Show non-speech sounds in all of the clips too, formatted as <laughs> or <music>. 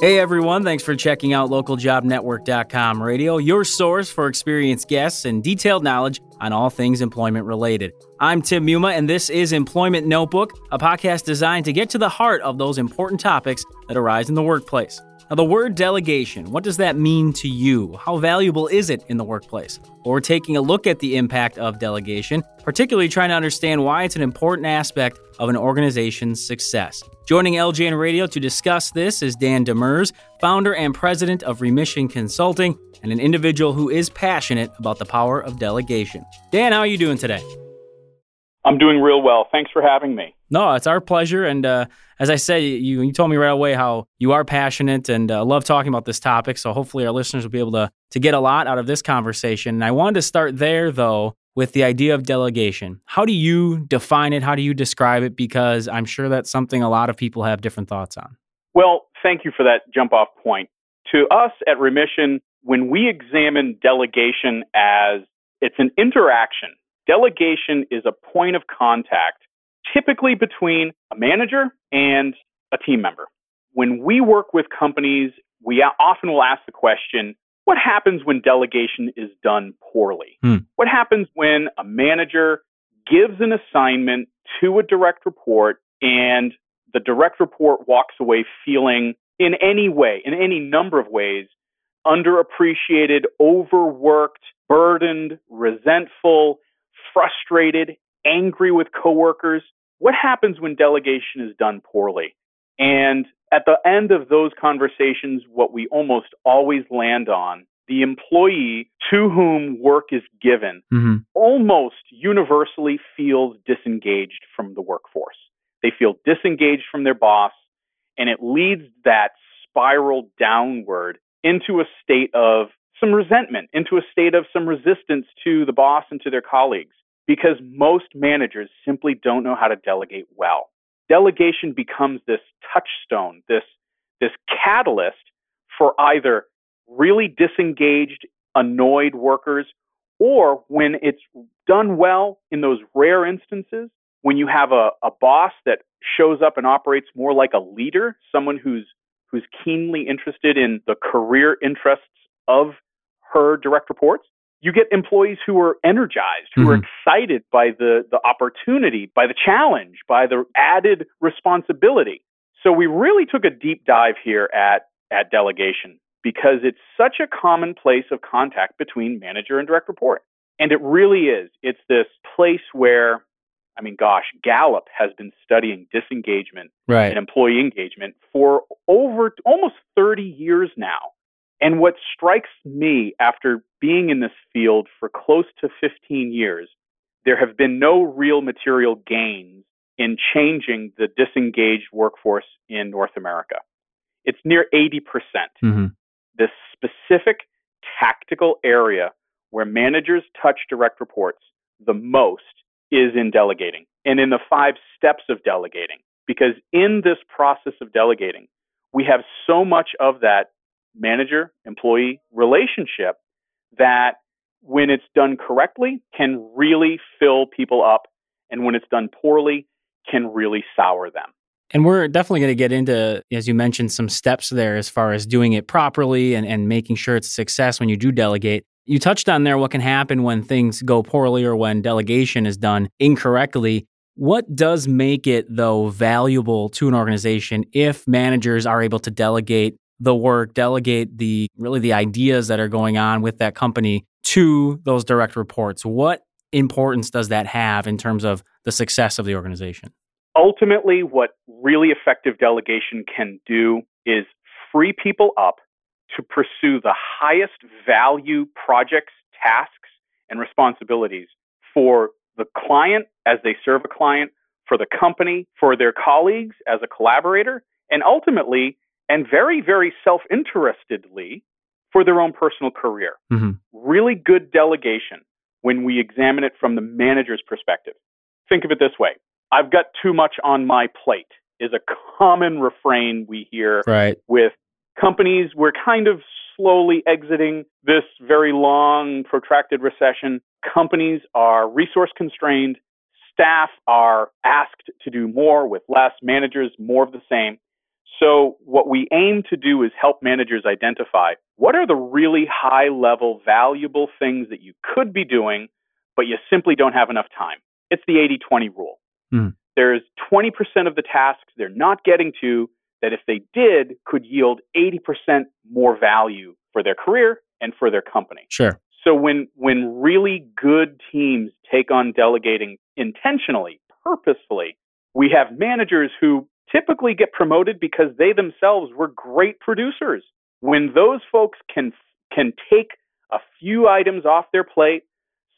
Hey everyone, thanks for checking out localjobnetwork.com radio, your source for experienced guests and detailed knowledge on all things employment related. I'm Tim Muma, and this is Employment Notebook, a podcast designed to get to the heart of those important topics that arise in the workplace. Now, the word delegation, what does that mean to you? How valuable is it in the workplace? Well, we're taking a look at the impact of delegation, particularly trying to understand why it's an important aspect of an organization's success. Joining LJN Radio to discuss this is Dan Demers, founder and president of Remission Consulting, and an individual who is passionate about the power of delegation. Dan, how are you doing today? I'm doing real well. Thanks for having me. No, it's our pleasure. And uh, as I said, you, you told me right away how you are passionate and uh, love talking about this topic. So hopefully our listeners will be able to, to get a lot out of this conversation. And I wanted to start there, though, with the idea of delegation. How do you define it? How do you describe it? Because I'm sure that's something a lot of people have different thoughts on. Well, thank you for that jump off point. To us at Remission, when we examine delegation as it's an interaction, delegation is a point of contact typically between a manager and a team member. When we work with companies, we often will ask the question, what happens when delegation is done poorly? Hmm. What happens when a manager gives an assignment to a direct report and the direct report walks away feeling in any way, in any number of ways, underappreciated, overworked, burdened, resentful, frustrated, angry with coworkers, what happens when delegation is done poorly? And at the end of those conversations, what we almost always land on, the employee to whom work is given mm-hmm. almost universally feels disengaged from the workforce. They feel disengaged from their boss, and it leads that spiral downward into a state of some resentment, into a state of some resistance to the boss and to their colleagues because most managers simply don't know how to delegate well. Delegation becomes this touchstone, this, this catalyst for either really disengaged, annoyed workers, or when it's done well in those rare instances, when you have a, a boss that shows up and operates more like a leader, someone who's who's keenly interested in the career interests of her direct reports, you get employees who are energized, who mm-hmm. are excited by the, the opportunity, by the challenge, by the added responsibility. So we really took a deep dive here at, at delegation because it's such a common place of contact between manager and direct report. And it really is. It's this place where, I mean, gosh, Gallup has been studying disengagement right. and employee engagement for over almost 30 years now. And what strikes me after being in this field for close to 15 years, there have been no real material gains in changing the disengaged workforce in North America. It's near 80%. percent mm hmm This specific tactical area where managers touch direct reports the most is in delegating and in the five steps of delegating. Because in this process of delegating, we have so much of that manager employee relationship that when it's done correctly can really fill people up and when it's done poorly can really sour them. And we're definitely going to get into, as you mentioned, some steps there as far as doing it properly and, and making sure it's a success when you do delegate. You touched on there what can happen when things go poorly or when delegation is done incorrectly. What does make it, though, valuable to an organization if managers are able to delegate the work, delegate the really the ideas that are going on with that company to those direct reports. What importance does that have in terms of the success of the organization? Ultimately, what really effective delegation can do is free people up to pursue the highest value projects, tasks, and responsibilities for the client as they serve a client, for the company, for their colleagues as a collaborator, and ultimately and very, very self interestedly for their own personal career. Mm-hmm. Really good delegation when we examine it from the manager's perspective. Think of it this way I've got too much on my plate, is a common refrain we hear right. with companies. We're kind of slowly exiting this very long, protracted recession. Companies are resource constrained, staff are asked to do more with less, managers more of the same. So, what we aim to do is help managers identify what are the really high level, valuable things that you could be doing, but you simply don't have enough time. It's the 80 20 rule. Mm. There's 20% of the tasks they're not getting to that, if they did, could yield 80% more value for their career and for their company. Sure. So when when really good teams take on delegating intentionally, purposefully, we have managers who typically get promoted because they themselves were great producers. When those folks can can take a few items off their plate,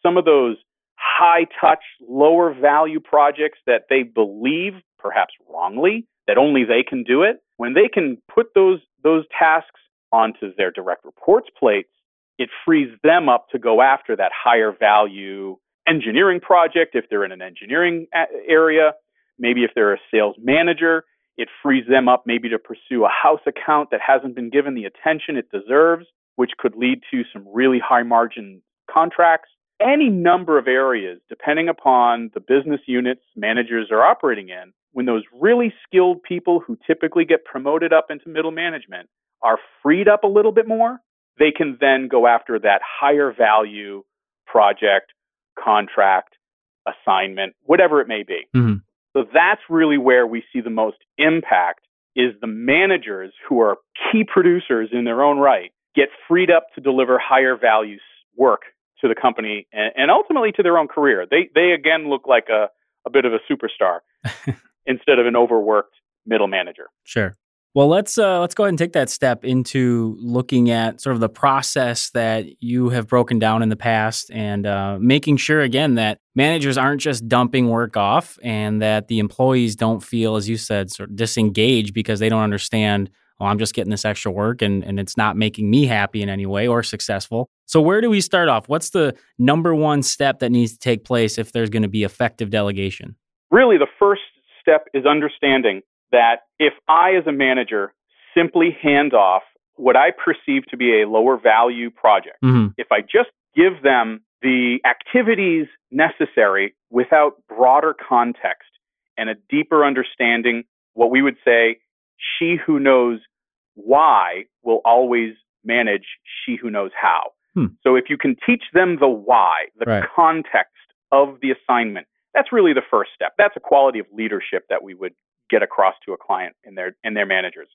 some of those high touch, lower value projects that they believe, perhaps wrongly, that only they can do it, when they can put those those tasks onto their direct reports plates, it frees them up to go after that higher value engineering project if they're in an engineering area. Maybe if they're a sales manager, it frees them up maybe to pursue a house account that hasn't been given the attention it deserves, which could lead to some really high margin contracts. Any number of areas, depending upon the business units managers are operating in, when those really skilled people who typically get promoted up into middle management are freed up a little bit more, they can then go after that higher value project, contract, assignment, whatever it may be. Mm-hmm. So that's really where we see the most impact is the managers who are key producers in their own right get freed up to deliver higher value work to the company and, and ultimately to their own career. They they again look like a, a bit of a superstar <laughs> instead of an overworked middle manager. Sure. Well, let's uh, let's go ahead and take that step into looking at sort of the process that you have broken down in the past, and uh, making sure again that managers aren't just dumping work off, and that the employees don't feel, as you said, sort of disengaged because they don't understand. Oh, I'm just getting this extra work, and and it's not making me happy in any way or successful. So, where do we start off? What's the number one step that needs to take place if there's going to be effective delegation? Really, the first step is understanding that if I, as a manager, simply hand off what I perceive to be a lower value project, mm-hmm. if I just give them the activities necessary without broader context and a deeper understanding, what we would say, she who knows why will always manage she who knows how. Hmm. So if you can teach them the why, the right. context of the assignment, that's really the first step. That's a quality of leadership that we would get across to a client and their and their managers.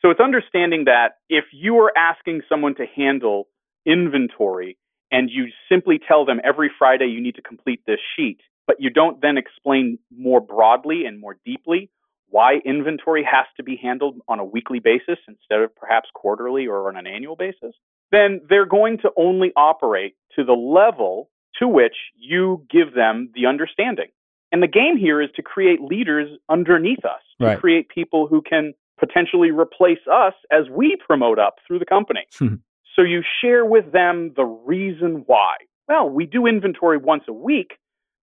So it's understanding that if you are asking someone to handle inventory and you simply tell them every Friday you need to complete this sheet, but you don't then explain more broadly and more deeply why inventory has to be handled on a weekly basis instead of perhaps quarterly or on an annual basis, then they're going to only operate to the level to which you give them the understanding. And the game here is to create leaders underneath us, to right. create people who can potentially replace us as we promote up through the company. Hmm. so you share with them the reason why. Well, we do inventory once a week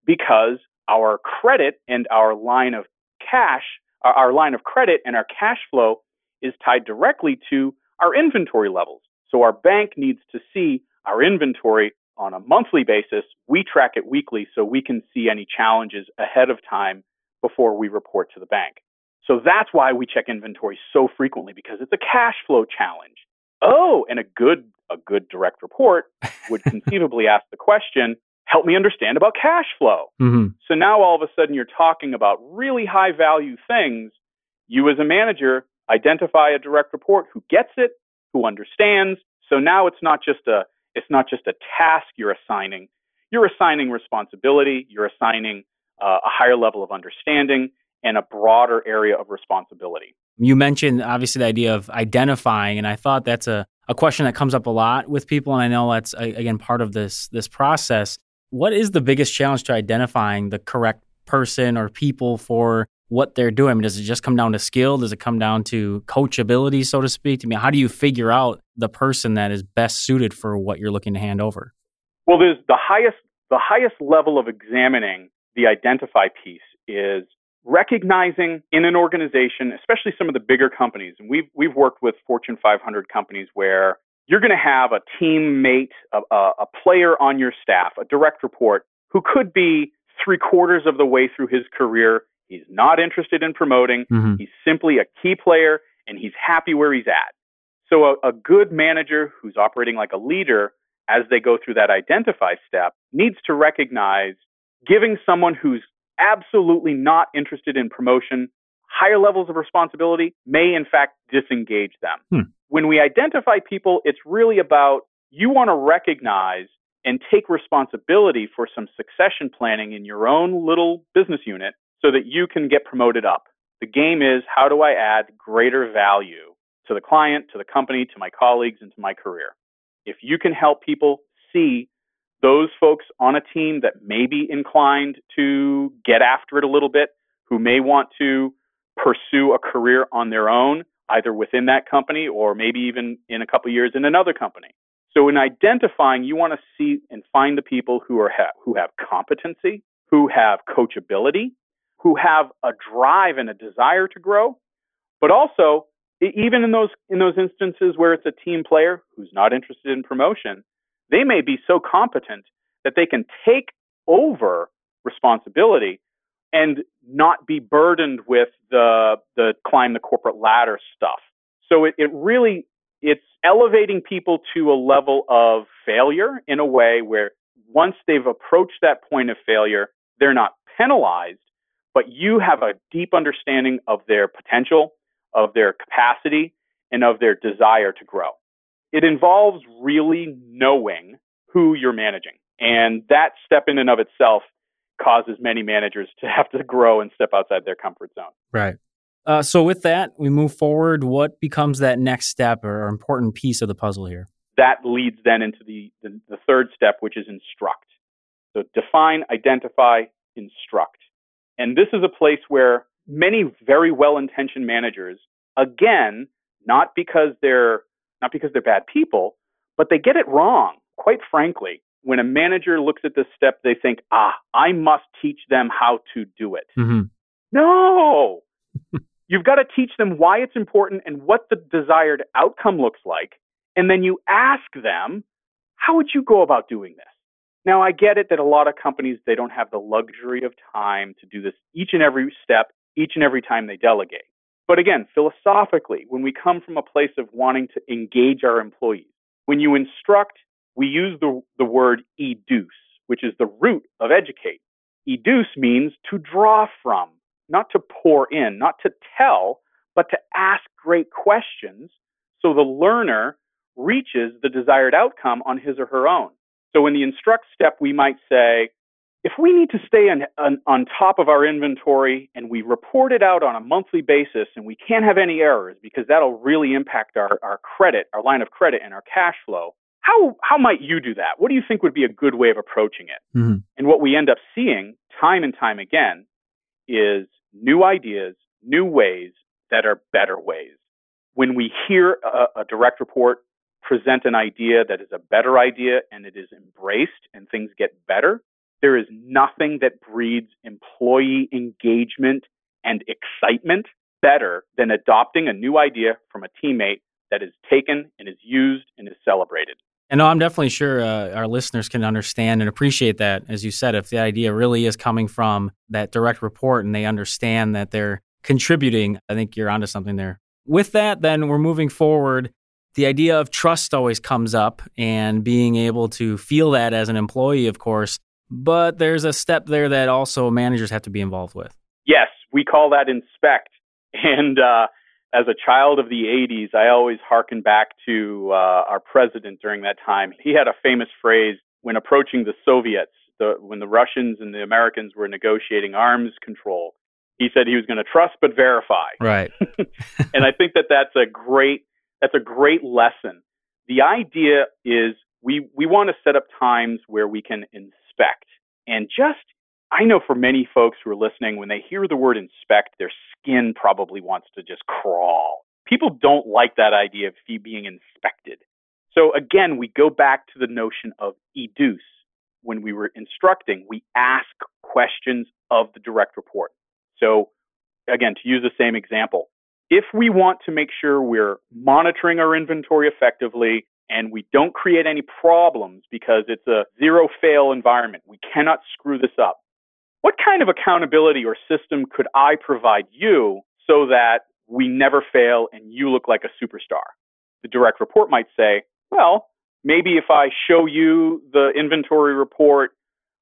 because our credit and our line of cash, our line of credit and our cash flow is tied directly to our inventory levels. So our bank needs to see our inventory on a monthly basis. We track it weekly so we can see any challenges ahead of time before we report to the bank. So that's why we check inventory so frequently because it's a cash flow challenge. Oh, and a good a good direct report would <laughs> conceivably ask the question, help me understand about cash flow. Mm-hmm. So now all of a sudden you're talking about really high value things. You as a manager identify a direct report who gets it, who understands. So now it's not just a it's not just a task you're assigning, you're assigning responsibility, you're assigning uh, a higher level of understanding and a broader area of responsibility. You mentioned obviously the idea of identifying, and I thought that's a, a question that comes up a lot with people, and I know that's again part of this this process. What is the biggest challenge to identifying the correct person or people for what they're doing? I mean, does it just come down to skill? Does it come down to coachability, so to speak? I mean, how do you figure out the person that is best suited for what you're looking to hand over? Well, there's the highest the highest level of examining the identify piece is recognizing in an organization, especially some of the bigger companies, and we've we've worked with Fortune 500 companies where you're going to have a teammate, a, a, a player on your staff, a direct report who could be three quarters of the way through his career. He's not interested in promoting. Mm-hmm. He's simply a key player and he's happy where he's at. So a, a good manager who's operating like a leader as they go through that identify step needs to recognize giving someone who's absolutely not interested in promotion higher levels of responsibility may in fact disengage them. Hmm. When we identify people, it's really about you want to recognize and take responsibility for some succession planning in your own little business unit so that you can get promoted up. The game is how do I add greater value to the client, to the company, to my colleagues, and to my career? If you can help people see those folks on a team that may be inclined to get after it a little bit, who may want to pursue a career on their own, either within that company or maybe even in a couple years in another company. So in identifying, you want to see and find the people who are ha- who have competency, who have coachability, who have a drive and a desire to grow, but also even in those in those instances where it's a team player who's not interested in promotion, they may be so competent that they can take over responsibility and not be burdened with the the climb the corporate ladder stuff. So it, it really it's elevating people to a level of failure in a way where once they've approached that point of failure, they're not penalized, but you have a deep understanding of their potential, of their capacity, and of their desire to grow. It involves really knowing who you're managing. And that step in and of itself causes many managers to <laughs> have to grow and step outside their comfort zone. Right. Uh, so with that, we move forward. What becomes that next step or important piece of the puzzle here? That leads then into the, the, the third step, which is instruct. So define, identify, instruct. And this is a place where many very well-intentioned managers, again, not because they're not because they're bad people, but they get it wrong, quite frankly when a manager looks at this step, they think, ah, I must teach them how to do it. Mm-hmm. No, <laughs> you've got to teach them why it's important and what the desired outcome looks like. And then you ask them, how would you go about doing this? Now, I get it that a lot of companies, they don't have the luxury of time to do this each and every step, each and every time they delegate. But again, philosophically, when we come from a place of wanting to engage our employees, when you instruct we use the, the word educe, which is the root of educate. Educe means to draw from, not to pour in, not to tell, but to ask great questions so the learner reaches the desired outcome on his or her own. So in the instruct step, we might say, if we need to stay on, on, on, top of our inventory and we report it out on a monthly basis and we can't have any errors because that'll really impact our, our credit, our line of credit and our cash flow, how how might you do that? What do you think would be a good way of approaching it? Mm-hmm. And what we end up seeing time and time again is new ideas, new ways that are better ways. When we hear a, a direct report present an idea that is a better idea and it is embraced and things get better, there is nothing that breeds employee engagement and excitement better than adopting a new idea from a teammate that is taken and is used and is celebrated. And I'm definitely sure uh, our listeners can understand and appreciate that. As you said, if the idea really is coming from that direct report and they understand that they're contributing, I think you're onto something there. With that, then we're moving forward. The idea of trust always comes up and being able to feel that as an employee, of course. But there's a step there that also managers have to be involved with. Yes, we call that inspect. <laughs> And uh, as a child of the 80s, I always hearken back to uh, our president during that time. He had a famous phrase when approaching the Soviets, the, when the Russians and the Americans were negotiating arms control. He said he was going to trust but verify. Right. <laughs> and I think that that's a great that's a great lesson. The idea is we we want to set up times where we can inspect and just I know for many folks who are listening, when they hear the word inspect, their skin probably wants to just crawl. People don't like that idea of fee being inspected. So again, we go back to the notion of educe. When we were instructing, we ask questions of the direct report. So again, to use the same example, if we want to make sure we're monitoring our inventory effectively and we don't create any problems because it's a zero fail environment, we cannot screw this up what kind of accountability or system could I provide you so that we never fail and you look like a superstar? The direct report might say, well, maybe if I show you the inventory report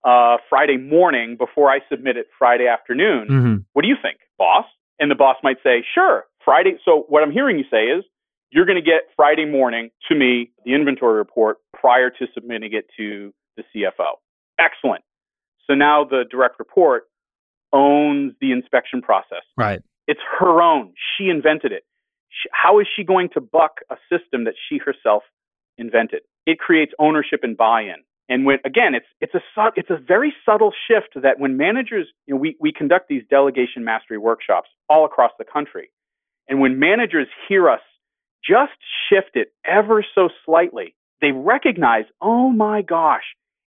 uh, Friday morning before I submit it Friday afternoon, mm-hmm. what do you think, boss? And the boss might say, sure, Friday. So what I'm hearing you say is, you're going to get Friday morning to me the inventory report prior to submitting it to the CFO. Excellent. So now the direct report owns the inspection process. Right. It's her own. She invented it. How is she going to buck a system that she herself invented? It creates ownership and buy-in. And when again, it's it's a it's a very subtle shift that when managers, you know, we we conduct these delegation mastery workshops all across the country, and when managers hear us just shift it ever so slightly, they recognize, oh my gosh,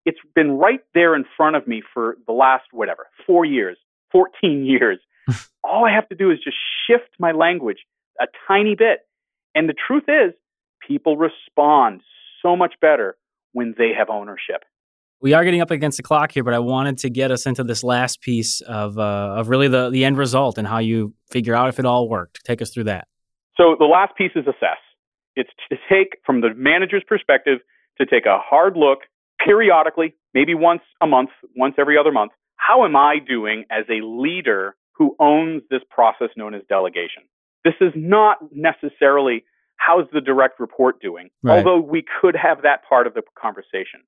it's been right there in front of me for the last whatever four years, fourteen years. <laughs> all I have to do is just shift my language a tiny bit, and the truth is, people respond so much better when they have ownership. We are getting up against the clock here, but I wanted to get us into this last piece of uh, of really the the end result and how you figure out if it all worked. Take us through that. So the last piece is assess. It's to take from the manager's perspective to take a hard look periodically, maybe once a month, once every other month. How am I doing as a leader who owns this process known as delegation? This is not necessarily how's the direct report doing? Right. Although we could have that part of the conversation.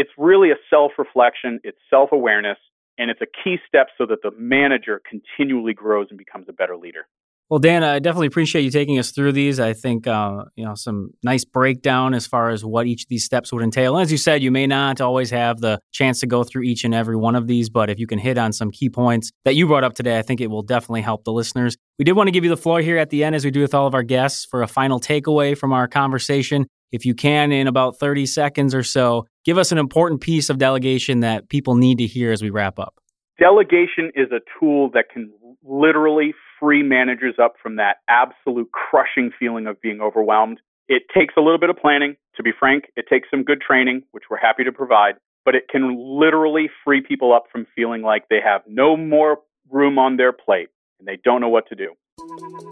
It's really a self reflection, it's self awareness, and it's a key step so that the manager continually grows and becomes a better leader. Well, Dan, I definitely appreciate you taking us through these. I think uh, you know some nice breakdown as far as what each of these steps would entail. And as you said, you may not always have the chance to go through each and every one of these, but if you can hit on some key points that you brought up today, I think it will definitely help the listeners. We did want to give you the floor here at the end, as we do with all of our guests, for a final takeaway from our conversation. If you can, in about 30 seconds or so, give us an important piece of delegation that people need to hear as we wrap up. Delegation is a tool that can literally free managers up from that absolute crushing feeling of being overwhelmed. It takes a little bit of planning. To be frank, it takes some good training, which we're happy to provide, but it can literally free people up from feeling like they have no more room on their plate and they don't know what to do.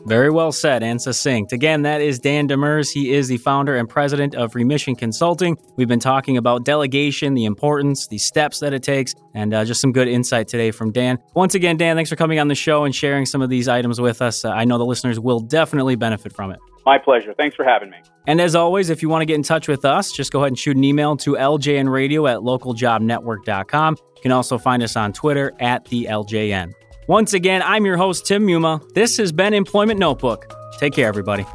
Very well said and succinct. Again, that is Dan Demers. He is the founder and president of Remission Consulting. We've been talking about delegation, the importance, the steps that it takes, and uh, just some good insight today from Dan. Once again, Dan, thanks for coming on the show and sharing some of these items with us. Uh, I know the listeners will definitely benefit from it. My pleasure. Thanks for having me. And as always, if you want to get in touch with us, just go ahead and shoot an email to ljnradio at localjobnetwork.com. You can also find us on Twitter at the LJN. Once again, I'm your host, Tim Muma. This has been Employment Notebook. Take care, everybody.